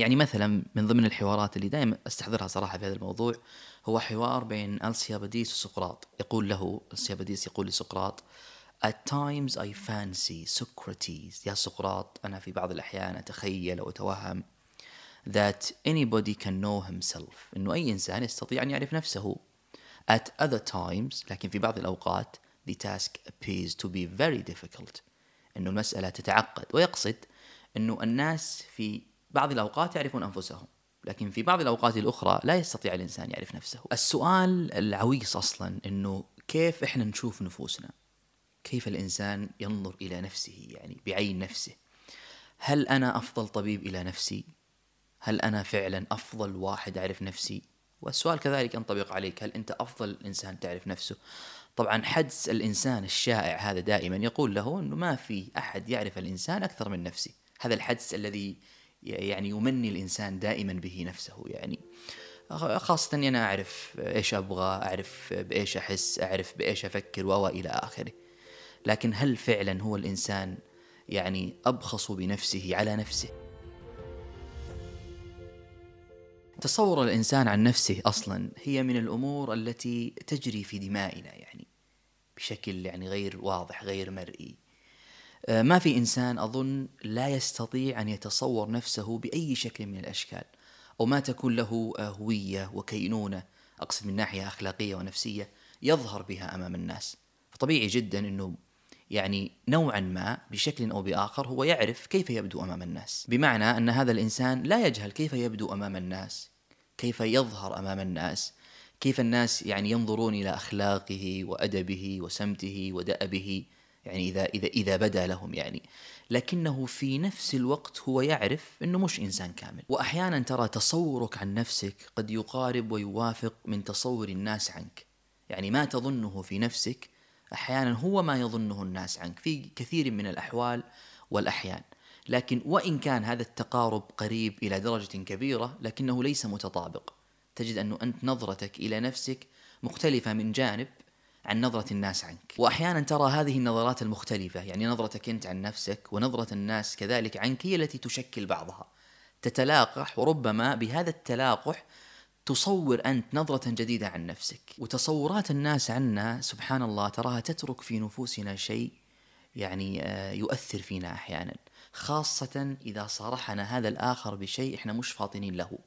يعني مثلا من ضمن الحوارات اللي دائما أستحضرها صراحة في هذا الموضوع هو حوار بين السيابديس وسقراط. يقول له السيابديس يقول لسقراط At times I fancy Socrates. يا سقراط أنا في بعض الأحيان أتخيل أو أتوهم that anybody can know himself. أنه أي إنسان يستطيع أن يعرف نفسه. At other times لكن في بعض الأوقات the task appears to be very difficult. أنه المسألة تتعقد. ويقصد أنه الناس في بعض الأوقات يعرفون أنفسهم لكن في بعض الأوقات الأخرى لا يستطيع الإنسان يعرف نفسه. السؤال العويص أصلا أنه كيف إحنا نشوف نفوسنا؟ كيف الإنسان ينظر إلى نفسه يعني بعين نفسه؟ هل أنا أفضل طبيب إلى نفسي؟ هل أنا فعلا أفضل واحد أعرف نفسي؟ والسؤال كذلك ينطبق عليك هل أنت أفضل إنسان تعرف نفسه؟ طبعا حدس الإنسان الشائع هذا دائما يقول له أنه ما في أحد يعرف الإنسان أكثر من نفسي. هذا الحدس الذي يعني يمني الإنسان دائما به نفسه يعني. خاصة أني أنا أعرف إيش أبغى أعرف بإيش أحس أعرف بإيش أفكر و إلى آخره. لكن هل فعلا هو الإنسان يعني أبخص بنفسه على نفسه؟ تصور الإنسان عن نفسه أصلا هي من الأمور التي تجري في دمائنا يعني. بشكل يعني غير واضح غير مرئي. ما في إنسان أظن لا يستطيع أن يتصور نفسه بأي شكل من الأشكال أو ما تكون له آه، هوية وكينونة أقصد من ناحية أخلاقية ونفسية يظهر بها أمام الناس. فطبيعي جدا أنه يعني نوعا ما بشكل أو بآخر هو يعرف كيف يبدو أمام الناس، بمعنى أن هذا الإنسان لا يجهل كيف يبدو أمام الناس، كيف يظهر أمام الناس، كيف الناس يعني ينظرون إلى أخلاقه وأدبه وسمته ودأبه. يعني إذا إذا إذا بدا لهم يعني، لكنه في نفس الوقت هو يعرف إنه مش إنسان كامل، وأحيانا ترى تصورك عن نفسك قد يقارب ويوافق من تصور الناس عنك، يعني ما تظنه في نفسك أحيانا هو ما يظنه الناس عنك. في كثير من الأحوال والأحيان. لكن وإن كان هذا التقارب قريب إلى درجة كبيرة لكنه ليس متطابق. تجد أنه أنت نظرتك إلى نفسك مختلفة من جانب عن نظرة الناس عنك. وأحيانا ترى هذه النظرات المختلفة يعني نظرتك أنت عن نفسك ونظرة الناس كذلك عنك هي التي تشكل بعضها. تتلاقح وربما بهذا التلاقح تصور أنت نظرة جديدة عن نفسك. وتصورات الناس عنا سبحان الله تراها تترك في نفوسنا شيء يعني آه، يؤثر فينا أحيانا. خاصة إذا صارحنا هذا الآخر بشيء إحنا مش فاطنين له.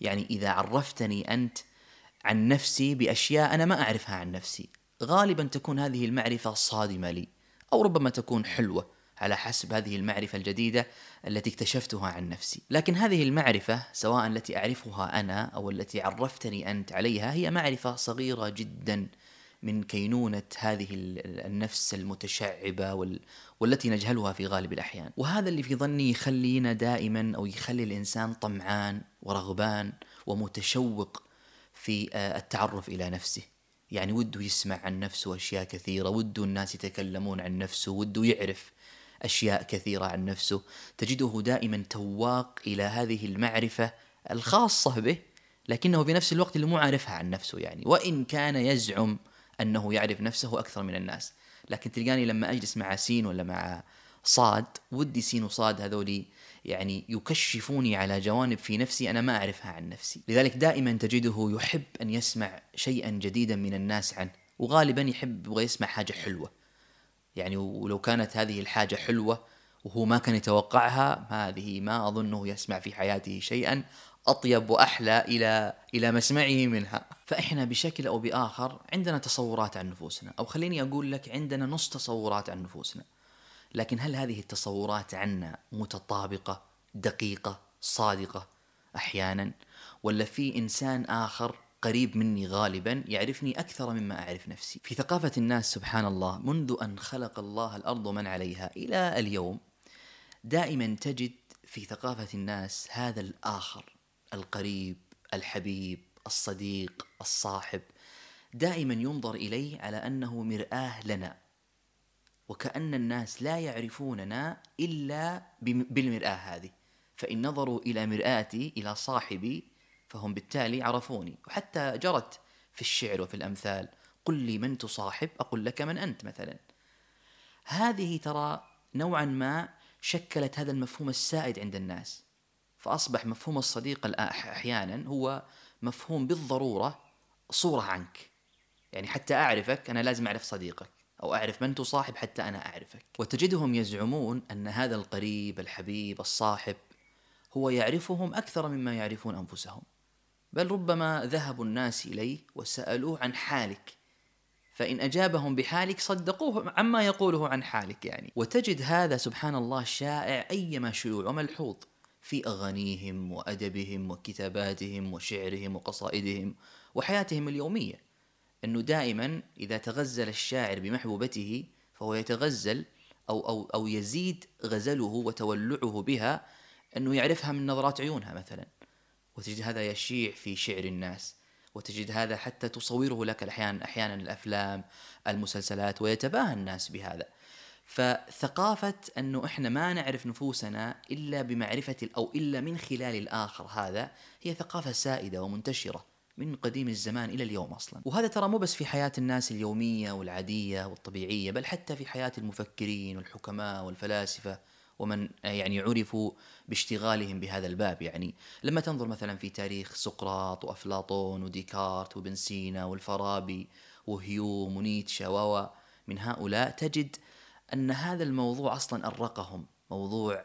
يعني إذا عرفتني أنت عن نفسي بأشياء أنا ما أعرفها عن نفسي. غالبا تكون هذه المعرفة صادمة لي أو ربما تكون حلوة على حسب هذه المعرفة الجديدة التي اكتشفتها عن نفسي، لكن هذه المعرفة سواء التي أعرفها أنا أو التي عرفتني أنت عليها هي معرفة صغيرة جدا من كينونة هذه النفس المتشعبة وال... والتي نجهلها في غالب الأحيان. وهذا اللي في ظني يخلينا دائما أو يخلي الإنسان طمعان ورغبان ومتشوق في آه، التعرف إلى نفسه. يعني وده يسمع عن نفسه أشياء كثيرة وده الناس يتكلمون عن نفسه وده يعرف أشياء كثيرة عن نفسه. تجده دائما تواق إلى هذه المعرفة الخاصة به لكنه بنفس الوقت اللي مو عارفها عن نفسه يعني. وإن كان يزعم أنه يعرف نفسه أكثر من الناس. لكن تلقاني لما أجلس مع سين ولا مع صاد ودي سين وصاد هذولي يعني يكشفوني على جوانب في نفسي أنا ما أعرفها عن نفسي. لذلك دائما تجده يحب أن يسمع شيئا جديدا من الناس عنه وغالبا يحب يبغى يسمع حاجة حلوة. يعني ولو كانت هذه الحاجة حلوة وهو ما كان يتوقعها هذه ما أظنه يسمع في حياته شيئا أطيب وأحلى إلى إلى مسمعه منها. فإحنا بشكل أو بآخر عندنا تصورات عن نفوسنا أو خليني أقول لك عندنا نص تصورات عن نفوسنا. لكن هل هذه التصورات عنا متطابقة دقيقة صادقة أحيانا ولا في إنسان آخر قريب مني غالبا يعرفني أكثر مما أعرف نفسي. في ثقافة الناس سبحان الله منذ أن خلق الله الأرض ومن عليها إلى اليوم دائما تجد في ثقافة الناس هذا الآخر القريب الحبيب الصديق الصاحب دائما ينظر إليه على أنه مرآة لنا وكأن الناس لا يعرفوننا إلا بالمرآة هذه. فإن نظروا إلى مرآتي إلى صاحبي فهم بالتالي عرفوني. وحتى جرت في الشعر وفي الأمثال قل لي من تصاحب؟ أقول لك من أنت مثلا. هذه ترى نوعا ما شكلت هذا المفهوم السائد عند الناس. فأصبح مفهوم الصديق أحيانا هو مفهوم بالضرورة صورة عنك. يعني حتى أعرفك أنا لازم أعرف صديقك. أو أعرف من تصاحب حتى أنا أعرفك. وتجدهم يزعمون أن هذا القريب الحبيب الصاحب هو يعرفهم أكثر مما يعرفون أنفسهم. بل ربما ذهبوا الناس إليه وسألوه عن حالك. فإن أجابهم بحالك صدقوه عما يقوله عن حالك يعني. وتجد هذا سبحان الله شائع أيما شيوع وملحوظ في أغانيهم وأدبهم وكتاباتهم وشعرهم وقصائدهم وحياتهم اليومية. أنه دائما إذا تغزل الشاعر بمحبوبته فهو يتغزل أو, أو, أو يزيد غزله وتولعه بها أنه يعرفها من نظرات عيونها مثلا. وتجد هذا يشيع في شعر الناس وتجد هذا حتى تصوره لك أحيانا أحيانا الأفلام المسلسلات ويتباهى الناس بهذا. فثقافة أنه إحنا ما نعرف نفوسنا إلا بمعرفة أو إلا من خلال الآخر هذا هي ثقافة سائدة ومنتشرة. من قديم الزمان إلى اليوم أصلا. وهذا ترى مو بس في حياة الناس اليومية والعادية والطبيعية بل حتى في حياة المفكرين والحكماء والفلاسفة ومن يعني عرفوا باشتغالهم بهذا الباب. يعني لما تنظر مثلا في تاريخ سقراط وأفلاطون وديكارت وابن سينا والفارابي وهيوم ونيتشه و من هؤلاء تجد أن هذا الموضوع أصلا أرقهم. موضوع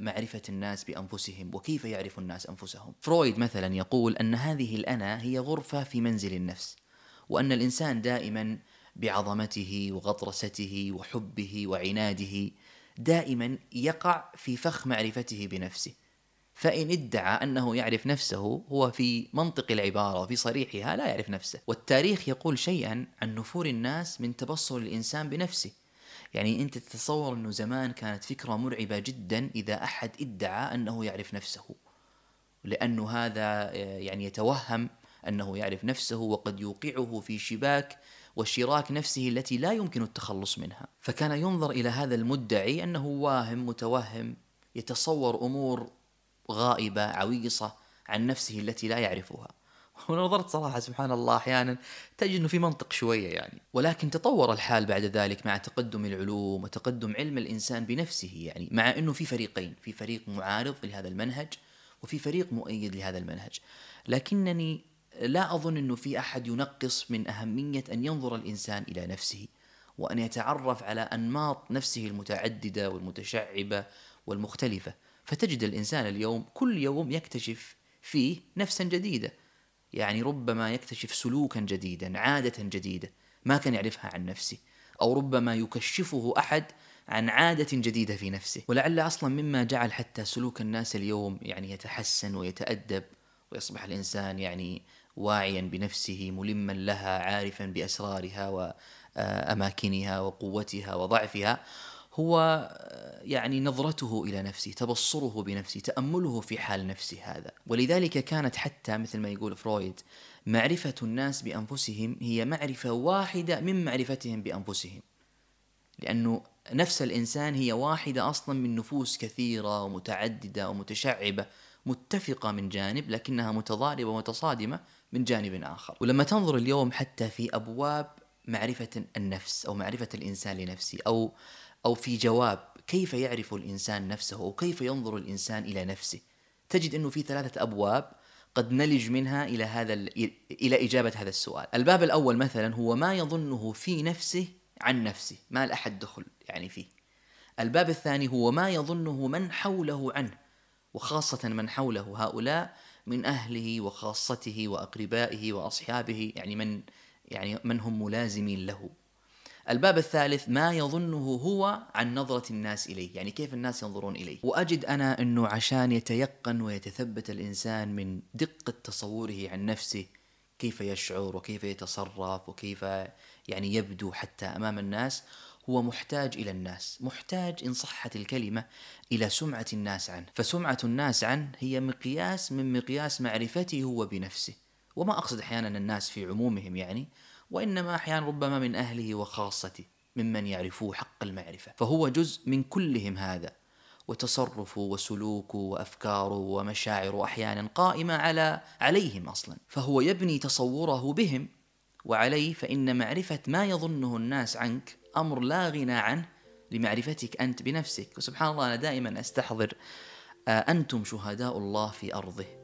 معرفة الناس بأنفسهم وكيف يعرف الناس أنفسهم؟ فرويد مثلا يقول أن هذه الأنا هي غرفة في منزل النفس وأن الإنسان دائما بعظمته وغطرسته وحبه وعناده دائما يقع في فخ معرفته بنفسه. فإن ادعى أنه يعرف نفسه هو في منطق العبارة وفي صريحها لا يعرف نفسه. والتاريخ يقول شيئا عن نفور الناس من تبصر الإنسان بنفسه. يعني أنت تتصور أنه زمان كانت فكرة مرعبة جدا إذا أحد ادعى أنه يعرف نفسه لأنه هذا يعني يتوهم أنه يعرف نفسه وقد يوقعه في شباك وشراك نفسه التي لا يمكن التخلص منها. فكان ينظر إلى هذا المدعي أنه واهم متوهم يتصور أمور غائبة عويصة عن نفسه التي لا يعرفها. ونظرت صراحة سبحان الله أحيانا تجد إنه في منطق شوية يعني. ولكن تطور الحال بعد ذلك مع تقدم العلوم وتقدم علم الإنسان بنفسه يعني مع إنه في فريقين في فريق معارض لهذا المنهج وفي فريق مؤيد لهذا المنهج. لكنني لا أظن إنه في أحد ينقص من أهمية أن ينظر الإنسان إلى نفسه وأن يتعرف على أنماط نفسه المتعددة والمتشعبة والمختلفة. فتجد الإنسان اليوم كل يوم يكتشف فيه نفسا جديدة. يعني ربما يكتشف سلوكا جديدا عادة جديدة ما كان يعرفها عن نفسه أو ربما يكشفه أحد عن عادة جديدة في نفسه. ولعل أصلا مما جعل حتى سلوك الناس اليوم يعني يتحسن ويتأدب ويصبح الإنسان يعني واعيا بنفسه ملما لها عارفا بأسرارها وأماكنها وقوتها وضعفها. هو يعني نظرته إلى نفسه تبصره بنفسه تأمله في حال نفسه هذا. ولذلك كانت حتى مثل ما يقول فرويد معرفة الناس بأنفسهم هي معرفة واحدة من معرفتهم بأنفسهم. لأنه نفس الإنسان هي واحدة أصلا من نفوس كثيرة ومتعددة ومتشعبة متفقة من جانب لكنها متضاربة ومتصادمة من جانب آخر. ولما تنظر اليوم حتى في أبواب معرفة النفس أو معرفة الإنسان لنفسه أو أو في جواب كيف يعرف الإنسان نفسه أو كيف ينظر الإنسان إلى نفسه. تجد أنه في ثلاثة أبواب قد نلج منها إلى هذا إلى إجابة هذا السؤال. الباب الأول مثلا هو ما يظنه في نفسه عن نفسه ما لأحد دخل يعني فيه. الباب الثاني هو ما يظنه من حوله عنه وخاصة من حوله هؤلاء من أهله وخاصته وأقربائه وأصحابه يعني من يعني من هم ملازمين له. الباب الثالث ما يظنه هو عن نظرة الناس إليه يعني كيف الناس ينظرون إليه؟ وأجد أنا أنه عشان يتيقن ويتثبت الإنسان من دقة تصوره عن نفسه كيف يشعر وكيف يتصرف وكيف يعني يبدو حتى أمام الناس هو محتاج إلى الناس، محتاج إن صحت الكلمة إلى سمعة الناس عنه، فسمعة الناس عنه هي مقياس من مقياس معرفته هو بنفسه، وما أقصد أحيانا الناس في عمومهم يعني، وإنما أحيانا ربما من أهله وخاصته، ممن يعرفوه حق المعرفة، فهو جزء من كلهم هذا، وتصرفه وسلوكه وأفكاره ومشاعره أحيانا قائمة على عليهم أصلا، فهو يبني تصوره بهم وعليه فإن معرفة ما يظنه الناس عنك أمر لا غنى عنه لمعرفتك أنت بنفسك. وسبحان الله أنا دائما أستحضر أنتم شهداء الله في أرضه.